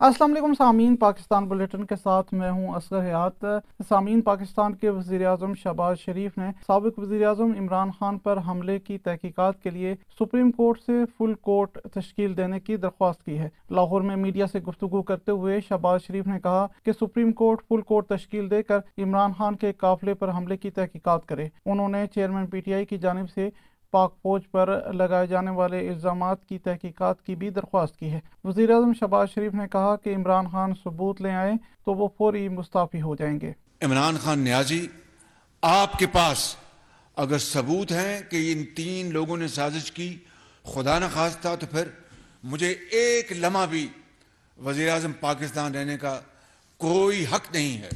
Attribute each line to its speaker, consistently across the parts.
Speaker 1: السلام علیکم سامعین، پاکستان بلیٹن کے ساتھ میں ہوں اصغر حیات۔ سامعین، پاکستان کے وزیر اعظم شہباز شریف نے سابق وزیر اعظم عمران خان پر حملے کی تحقیقات کے لیے سپریم کورٹ سے فل کورٹ تشکیل دینے کی درخواست کی ہے۔ لاہور میں میڈیا سے گفتگو کرتے ہوئے شہباز شریف نے کہا کہ سپریم کورٹ فل کورٹ تشکیل دے کر عمران خان کے قافلے پر حملے کی تحقیقات کرے۔ انہوں نے چیئرمین پی ٹی آئی کی جانب سے پاک فوج پر لگائے جانے والے الزامات کی تحقیقات کی بھی درخواست کی ہے۔ وزیر اعظم شہباز شریف نے کہا کہ عمران خان ثبوت لے آئے تو وہ فوری مستعفی ہو جائیں گے۔
Speaker 2: عمران خان نیازی، آپ کے پاس اگر ثبوت ہیں کہ ان تین لوگوں نے سازش کی، خدا نہ خواستہ تو پھر مجھے ایک لمحہ بھی وزیر اعظم پاکستان رہنے کا کوئی حق نہیں ہے۔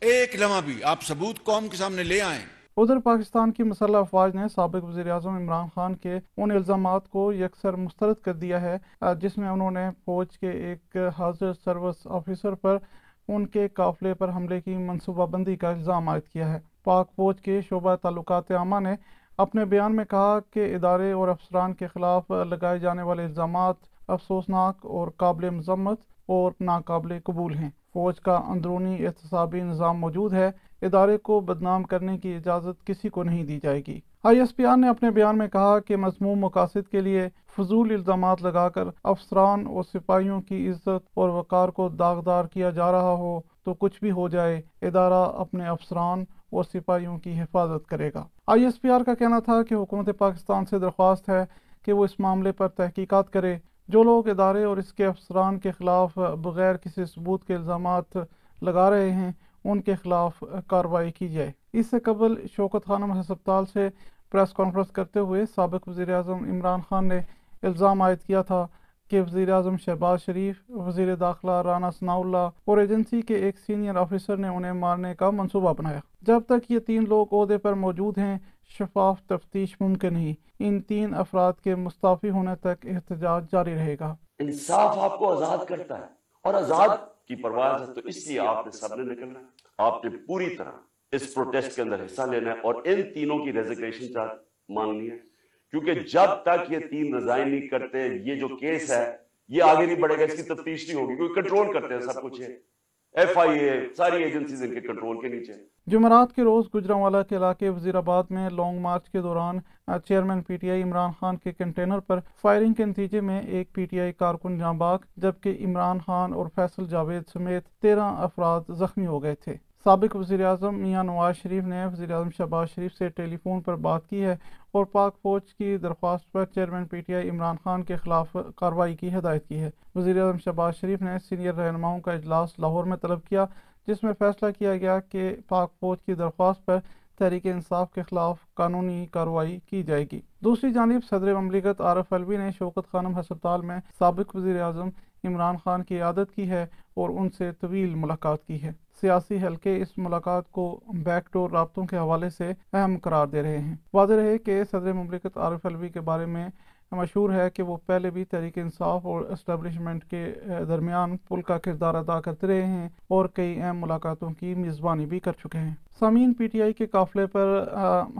Speaker 2: ایک لمحہ بھی آپ ثبوت قوم کے سامنے لے آئیں۔
Speaker 1: ادھر پاکستان کی مسلح افواج نے سابق وزیر اعظم عمران خان کے ان الزامات کو یکسر مسترد کر دیا ہے جس میں انہوں نے فوج کے ایک حاضر سروس آفیسر پر ان کے قافلے پر حملے کی منصوبہ بندی کا الزام عائد کیا ہے۔ پاک فوج کے شعبہ تعلقات عامہ نے اپنے بیان میں کہا کہ ادارے اور افسران کے خلاف لگائے جانے والے الزامات افسوسناک اور قابل مذمت اور ناقابل قبول ہیں۔ فوج کا اندرونی احتسابی نظام موجود ہے، ادارے کو بدنام کرنے کی اجازت کسی کو نہیں دی جائے گی۔ آئی ایس پی آر نے اپنے بیان میں کہا کہ مضموم مقاصد کے لیے فضول الزامات لگا کر افسران اور سپاہیوں کی عزت اور وقار کو داغدار کیا جا رہا ہو تو کچھ بھی ہو جائے، ادارہ اپنے افسران اور سپاہیوں کی حفاظت کرے گا۔ آئی ایس پی آر کا کہنا تھا کہ حکومت پاکستان سے درخواست ہے کہ وہ اس معاملے پر تحقیقات کرے۔ جو لوگ ادارے اور اس کے افسران کے خلاف بغیر کسی ثبوت کے الزامات لگا رہے ہیں، ان کے خلاف کارروائی کی جائے۔ اس سے قبل شوکت خانم ہسپتال سے پریس کانفرنس کرتے ہوئے سابق وزیر اعظم عمران خان نے الزام عائد کیا تھا کہ وزیر اعظم شہباز شریف، وزیر داخلہ رانا ثناء اللہ اور ایجنسی کے ایک سینئر آفیسر نے انہیں مارنے کا منصوبہ بنایا۔ جب تک یہ تین لوگ عہدے پر موجود ہیں شفاف تفتیش ممکن نہیں ان تین افراد کے مستعفی ہونے تک احتجاج جاری رہے گا۔
Speaker 3: انصاف آپ کو آزاد کرتا ہے۔ اور آزاد کی پرواز ہے تو اس لیے آپ نے سب نے نکلنا آپ نے پوری طرح اس پروٹیسٹ کے اندر حصہ لینا ہے اور ان تینوں کی ریزیگریشن چارج مانگنی ہے۔ کیونکہ جب تک یہ تین رضائی نہیں کرتے، یہ جو کیس ہے، یہ آگے نہیں بڑھے گا، اس کی تفتیش نہیں ہوگی کیونکہ کنٹرول کرتے ہیں، سب کچھ ایف آئی اے ساری ایجنسیز ان کے کنٹرول کے نیچے۔
Speaker 1: جمعرات کے روز گجرانوالا کے علاقے وزیر آباد میں لانگ مارچ کے دوران chairman P T I Imran Khan کے کنٹینر پر فائرنگ کے نتیجے میں ایک پی ٹی آئی کارکن جاں باغ جبکہ عمران خان اور فیصل جاوید سمیت تیرہ افراد زخمی ہو گئے تھے۔ سابق وزیر اعظم میاں نواز شریف نے وزیر اعظم شہباز شریف سے ٹیلی فون پر بات کی ہے اور پاک فوج کی درخواست پر chairman P T I Imran Khan کے خلاف کارروائی کی ہدایت کی ہے۔ وزیر اعظم شہباز شریف نے سینئر رہنماؤں کا اجلاس لاہور میں طلب کیا، جس میں فیصلہ کیا گیا کہ پاک فوج کی درخواست پر تحریک انصاف کے خلاف قانونی کارروائی کی جائے گی۔ دوسری جانب صدر مملکت عارف الوی نے شوکت خانم ہسپتال میں سابق وزیر اعظم عمران خان کی عادت کی ہے اور ان سے طویل ملاقات کی ہے۔ سیاسی حلقے اس ملاقات کو بیک ڈور رابطوں کے حوالے سے اہم قرار دے رہے ہیں۔ واضح رہے کہ صدر مملکت عارف الوی کے بارے میں مشہور ہے کہ وہ پہلے بھی تحریک انصاف اور اسٹیبلشمنٹ کے درمیان پل کا کردار ادا کرتے رہے ہیں اور کئی اہم ملاقاتوں کی میزبانی بھی کر چکے ہیں۔ سامعین پی ٹی آئی کے قافلے پر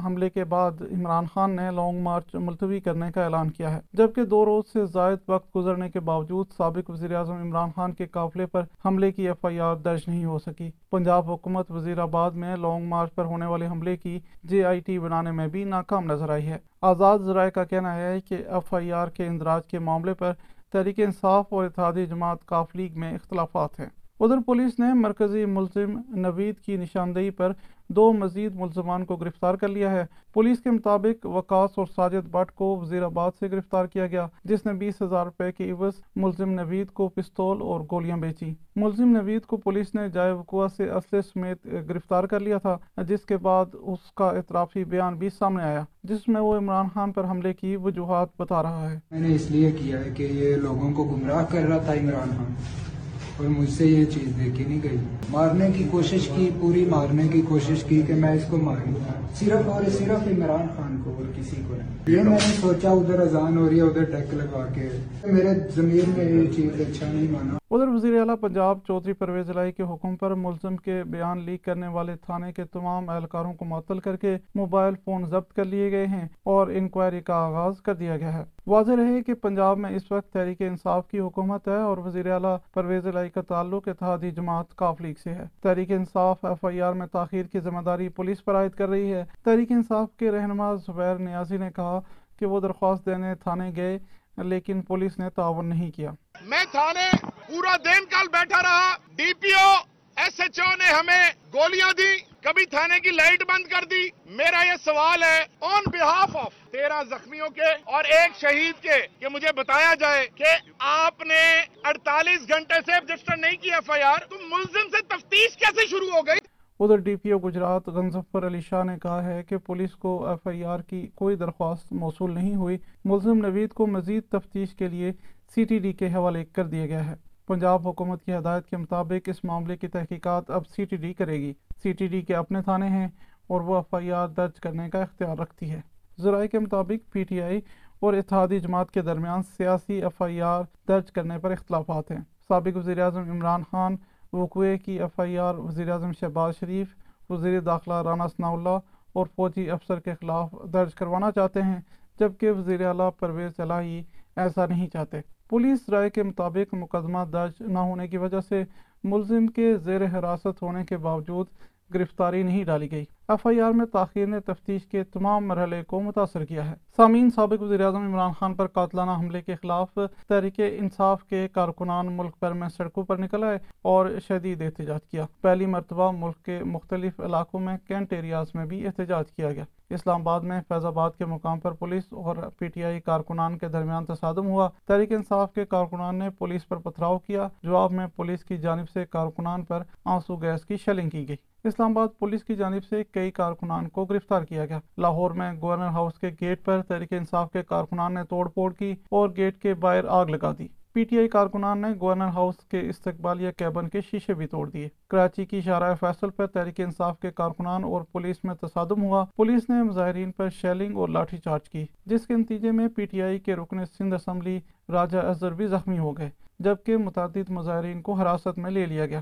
Speaker 1: حملے کے بعد عمران خان نے لانگ مارچ ملتوی کرنے کا اعلان کیا ہے۔ جبکہ دو روز سے زائد وقت گزرنے کے باوجود سابق وزیر اعظم عمران خان کے قافلے پر حملے کی ایف آئی آر درج نہیں ہو سکی۔ پنجاب حکومت وزیر آباد میں لانگ مارچ پر ہونے والے حملے کی جے آئی ٹی بنانے میں بھی ناکام نظر آئی ہے۔ آزاد ذرائع کا کہنا ہے کہ ایف آئی آر کے اندراج کے معاملے پر تحریک انصاف اور اتحادی جماعت کاف لیگ میں اختلافات ہیں۔ ادھر پولیس نے مرکزی ملزم نوید کی نشاندہی پر دو مزید ملزمان کو گرفتار کر لیا ہے۔ پولیس کے مطابق وکاس اور ساجد بٹ کو وزیر آباد سے گرفتار کیا گیا، جس نے بیس ہزار روپے کے عوض ملزم نوید کو پستول اور گولیاں بیچی۔ ملزم نوید کو پولیس نے جائے وقوع سے اسلحے سمیت گرفتار کر لیا تھا، جس کے بعد اس کا اعترافی بیان بھی سامنے آیا، جس میں وہ عمران خان پر حملے کی وجوہات بتا رہا ہے۔
Speaker 4: میں نے اس لیے کیا ہے کہ یہ لوگوں کو گمراہ کر رہا تھا عمران خان۔ اور مجھ سے یہ چیز دیکھی نہیں گئی۔ مارنے کی کوشش کی، پوری مارنے کی کوشش کی کہ میں اس کو ماروں۔ صرف اور صرف عمران خان کو اور کسی کو نہیں۔ یہ میں نے سوچا ادھر اذان ہو رہی ہے ادھر ٹیک لگا کے۔ میرے ضمیر میں یہ چیز اچھا نہیں مانا۔
Speaker 1: ادھر وزیر اعلیٰ پنجاب چودھری پرویز الہی کے حکم پر ملزم کے بیان لیک کرنے والے تھانے کے تمام اہلکاروں کو معطل کر کے موبائل فون ضبط کر لیے گئے ہیں اور انکوائری کا آغاز کر دیا گیا ہے۔ واضح رہے کہ پنجاب میں اس وقت تحریک انصاف کی حکومت ہے اور وزیر اعلیٰ پرویز الہی کا تعلق اتحادی جماعت کاف لیگ سے ہے۔ Tehreek Insaf F I R میں تاخیر کی ذمہ داری پولیس پر عائد کر رہی ہے۔ تحریک انصاف کے رہنما زبیر نیازی نے کہا کہ وہ درخواست دینے تھانے گئے، لیکن پولیس نے تعاون نہیں کیا۔
Speaker 5: میں تھانے پورا دن کل بیٹھا رہا۔ D P O, S H O نے ہمیں گولیاں دی، کبھی تھانے کی لائٹ بند کر دی۔ میرا یہ سوال ہے آن بہاف آف تیرہ زخمیوں کے اور ایک شہید کے، کہ مجھے بتایا جائے کہ آپ نے اڑتالیس گھنٹے سے رجسٹر نہیں کیا ایف آئی آر تو ملزم سے تفتیش کیسے شروع ہو گئی؟
Speaker 1: ادھر ڈی پی او گجرات غنظفر علی شاہ نے کہا ہے کہ پولیس کو ایف آئی آر کی کوئی درخواست موصول نہیں ہوئی۔ ملزم نوید کو مزید تفتیش کے لیے سی ٹی ڈی کے حوالے کر دیا گیا ہے۔ پنجاب حکومت کی ہدایت کے مطابق اس معاملے کی تحقیقات اب سی ٹی ڈی کرے گی۔ سی ٹی ڈی کے اپنے تھانے ہیں اور وہ ایف آئی آر درج کرنے کا اختیار رکھتی ہے۔ ذرائع کے مطابق پی ٹی آئی اور اتحادی جماعت کے درمیان سیاسی ایف آئی آر درج کرنے پر اختلافات ہیں۔ سابق وزیر اعظم عمران خان وقوعے کی ایف آئی آر وزیر اعظم شہباز شریف، وزیر داخلہ رانا ثناء اللہ اور فوجی افسر کے خلاف درج کروانا چاہتے ہیں، جبکہ وزیر اعلیٰ پرویز الہی ایسا نہیں چاہتے۔ پولیس رائے کے مطابق مقدمہ درج نہ ہونے کی وجہ سے ملزم کے زیر حراست ہونے کے باوجود گرفتاری نہیں ڈالی گئی۔ ایف آئی آر میں تاخیر نے تفتیش کے تمام مرحلے کو متاثر کیا ہے۔ سامعین، سابق وزیر اعظم عمران خان پر قاتلانہ حملے کے خلاف تحریک انصاف کے کارکنان ملک بھر میں سڑکوں پر نکل آئے اور شدید احتجاج کیا۔ پہلی مرتبہ ملک کے مختلف علاقوں میں کینٹ ایریاز میں بھی احتجاج کیا گیا۔ اسلام آباد میں فیض آباد کے مقام پر پولیس اور پی ٹی آئی کارکنان کے درمیان تصادم ہوا۔ تحریک انصاف کے کارکنان نے پولیس پر پتھراؤ کیا۔ جواب میں پولیس کی جانب سے کارکنان پر آنسو گیس کی شیلنگ کی گئی۔ اسلام آباد پولیس کی جانب سے کئی کارکنان کو گرفتار کیا گیا لاہور میں گورنر ہاؤس کے گیٹ پر تحریک انصاف کے کارکنان نے توڑ پھوڑ کی اور گیٹ کے باہر آگ لگا دی پی ٹی آئی کارکنان نے گورنر ہاؤس کے استقبالیہ کیبن کے شیشے بھی توڑ دیے کراچی کی شارع فیصل پر تحریک انصاف کے کارکنان اور پولیس میں تصادم ہوا پولیس نے مظاہرین پر شیلنگ اور لاٹھی چارج کی جس کے نتیجے میں پی ٹی آئی کے رکن سندھ اسمبلی راجہ اظہر بھی زخمی ہو گئے جبکہ متعدد مظاہرین کو حراست میں لے لیا گیا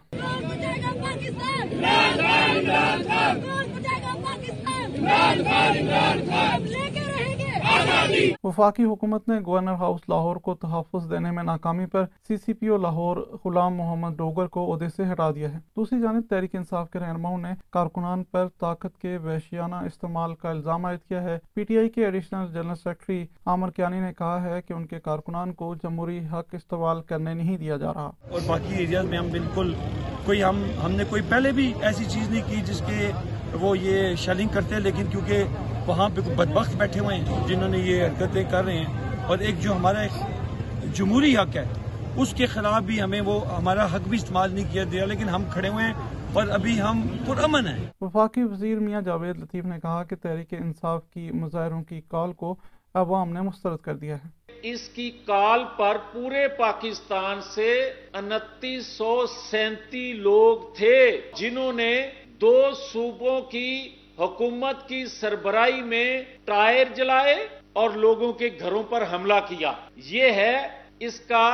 Speaker 1: وفاقی حکومت نے گورنر ہاؤس لاہور کو تحفظ دینے میں ناکامی پر سی سی پی او لاہور غلام محمد ڈوگر کو عہدے سے ہٹا دیا ہے۔ دوسری جانب تحریک انصاف کے رہنماؤں نے کارکنان پر طاقت کے وحشیانہ استعمال کا الزام عائد کیا ہے۔ پی ٹی آئی کے additional general secretary Amir Kiani نے کہا ہے کہ ان کے کارکنان کو جمہوری حق استعمال کرنے نہیں دیا جا رہا۔
Speaker 6: اور باقی ایریاز میں ہم بالکل کوئی ہم ہم نے کوئی پہلے بھی ایسی چیز نہیں کی جس کے وہ یہ شیلنگ کرتے ہیں لیکن کیونکہ وہاں پہ بدبخت بیٹھے ہوئے ہیں جنہوں نے یہ حرکتیں کر رہے ہیں اور ایک جو ہمارا ایک جمہوری حق ہے اس کے خلاف بھی ہمیں وہ ہمارا حق بھی استعمال نہیں کیا دیا لیکن ہم کھڑے ہوئے ہیں اور ابھی ہم پرامن ہیں۔
Speaker 1: وفاقی وزیر میاں جاوید لطیف نے کہا کہ تحریک انصاف کی مظاہروں کی کال کو عوام نے مسترد کر دیا ہے۔
Speaker 7: اس کی کال پر پورے پاکستان سے انتیس سو سینتی لوگ تھے جنہوں نے دو صوبوں کی حکومت کی سربراہی میں ٹائر جلائے اور لوگوں کے گھروں پر حملہ کیا۔ یہ ہے اس کا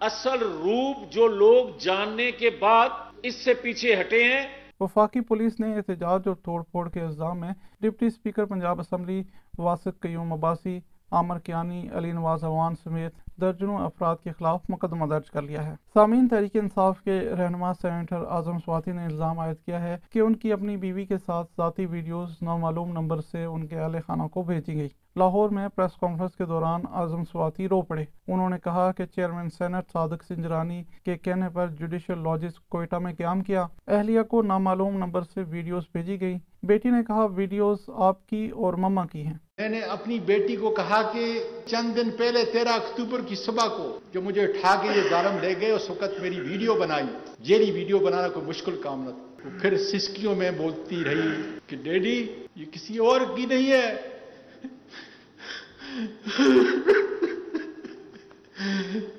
Speaker 7: اصل روپ جو لوگ جاننے کے بعد اس سے پیچھے ہٹے ہیں۔
Speaker 1: وفاقی پولیس نے احتجاج اور توڑ پھوڑ کے الزام میں deputy speaker Punjab assembly Wasiq Qayyum Abbasi, Amir Kiani, Ali Nawaz Awan سمیت درجنوں افراد کے خلاف مقدمہ درج کر لیا ہے۔ سامعین، تحریک انصاف کے رہنما سینیٹر اعظم سواتی نے الزام عائد کیا ہے کہ ان کی اپنی بیوی کے ساتھ ذاتی ویڈیوز نامعلوم نمبر سے ان کے اہل خانہ کو بھیجی گئی۔ لاہور میں پریس کانفرنس کے دوران اعظم سواتی رو پڑے۔ انہوں نے کہا کہ چیئرمین سینٹ صادق سنجرانی کے کہنے پر جوڈیشل لاجز کوئٹہ میں قیام کیا۔ اہلیہ کو نامعلوم نمبر سے ویڈیوز بھیجی گئی بیٹی نے کہا، ویڈیوز آپ کی اور مما کی ہیں۔
Speaker 8: میں نے اپنی بیٹی کو کہا کہ چند دن پہلے تیرہ اکتوبر کی صبح کو جو مجھے اٹھا کے یہ دارم لے گئے، اس وقت میری ویڈیو بنائی۔ جیری ویڈیو بنانا کوئی مشکل کام نہ تھا۔ پھر سسکیوں میں بولتی رہی کہ، ڈیڈی، یہ کسی اور کی نہیں ہے۔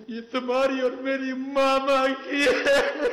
Speaker 8: یہ تمہاری اور میری ماما کی ہے۔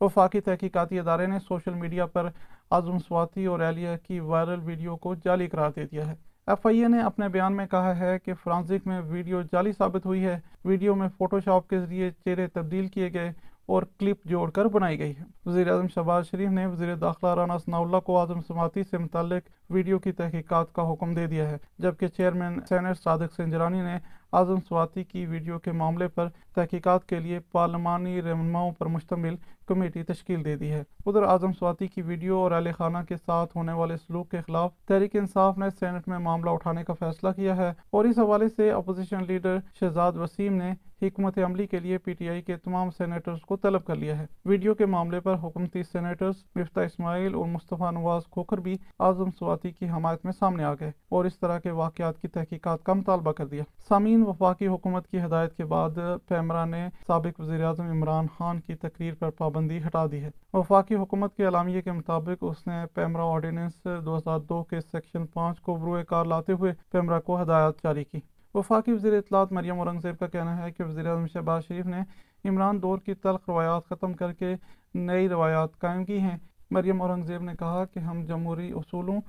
Speaker 1: وفاقی تحقیقاتی ادارے نے سوشل میڈیا پر آزم سواتی اور اہلیہ کی وائرل ویڈیو کو جعلی قرار دے دیا ہے۔ ایف آئی اے نے اپنے بیان میں کہا ہے کہ فرانسک میں ویڈیو جعلی ثابت ہوئی ہے۔ ویڈیو میں فوٹو شاپ کے ذریعے چہرے تبدیل کیے گئے اور کلپ جوڑ کر بنائی گئی ہے۔ وزیر اعظم شہباز شریف نے وزیر داخلہ رانا ثناء اللہ کو آزم سماعتی سے متعلق ویڈیو کی تحقیقات کا حکم دے دیا ہے، جبکہ چیئرمین سینٹ صادق سنجرانی نے آزم سواتی کی ویڈیو کے معاملے پر تحقیقات کے لیے پارلیمانی رہنماؤں پر مشتمل کمیٹی تشکیل دے دی ہے۔ ادھر اعظم سواتی کی ویڈیو اور اہل خانہ کے ساتھ ہونے والے سلوک کے خلاف تحریک انصاف نے سینٹ میں معاملہ اٹھانے کا فیصلہ کیا ہے اور اس حوالے سے اپوزیشن لیڈر شہزاد وسیم نے حکمت عملی کے لیے پی ٹی آئی کے تمام سینیٹرز کو طلب کر لیا ہے۔ ویڈیو کے معاملے پر حکومتی سینیٹرز مفتہ اسماعیل اور مصطفیٰ نواز کھوکر بھی اعظم سواتی کی حمایت میں سامنے آ گئے اور اس طرح کے واقعات کی تحقیقات کا مطالبہ کر دیا۔ سامعین وفاقی حکومت کی ہدایت کے بعد پیمرا نے سابق وزیر اعظم عمران خان کی تقریر پر پابندی ہٹا دی ہے۔ وفاقی حکومت کے اعلامیے کے مطابق اس نے پیمرا آرڈیننس دو ہزار دو کے سیکشن پانچ کو بروئے کار لاتے ہوئے پیمرا کو ہدایات جاری کی۔ وفاقی وزیر اطلاعات مریم اورنگزیب کا کہنا ہے کہ وزیر اعظم شہباز شریف نے عمران دور کی تلخ روایات ختم کر کے نئی روایات قائم کی ہیں۔ مریم اورنگزیب نے کہا کہ ہم جمہوری اصولوں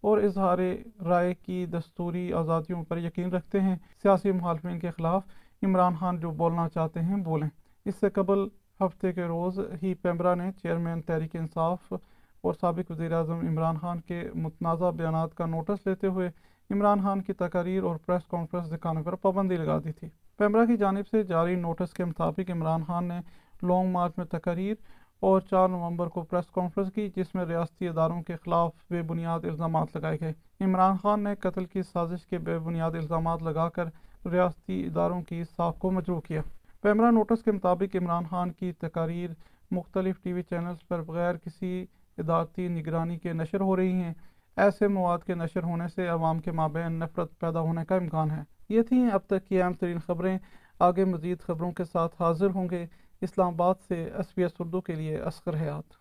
Speaker 1: اور اظہار رائے کی دستوری آزادیوں پر یقین رکھتے ہیں۔ سیاسی مخالفین کے خلاف عمران خان جو بولنا چاہتے ہیں بولیں۔ اس سے قبل ہفتے کے روز ہی پیمرا نے چیئرمین تحریک انصاف اور سابق وزیر اعظم عمران خان کے متنازع بیانات کا نوٹس لیتے ہوئے عمران خان کی تقاریر اور پریس کانفرنس دکھانے پر پابندی لگا دی تھی۔ پیمرا کی جانب سے جاری نوٹس کے مطابق عمران خان نے لانگ مارچ میں تقاریر اور چار نومبر کو پریس کانفرنس کی، جس میں ریاستی اداروں کے خلاف بے بنیاد الزامات لگائے گئے۔ عمران خان نے قتل کی سازش کے بے بنیاد الزامات لگا کر ریاستی اداروں کی صاف کو مجروح کیا۔ پیمرا نوٹس کے مطابق، عمران خان کی تقاریر مختلف ٹی وی چینلز پر بغیر کسی ادارتی نگرانی کے نشر ہو رہی ہیں۔ ایسے مواد کے نشر ہونے سے عوام کے مابین نفرت پیدا ہونے کا امکان ہے۔ یہ تھیں اب تک کی اہم ترین خبریں۔ آگے مزید خبروں کے ساتھ حاضر ہوں گے۔ اسلام آباد سے ایس بی ایس اردو کے لیے اسکر حیات۔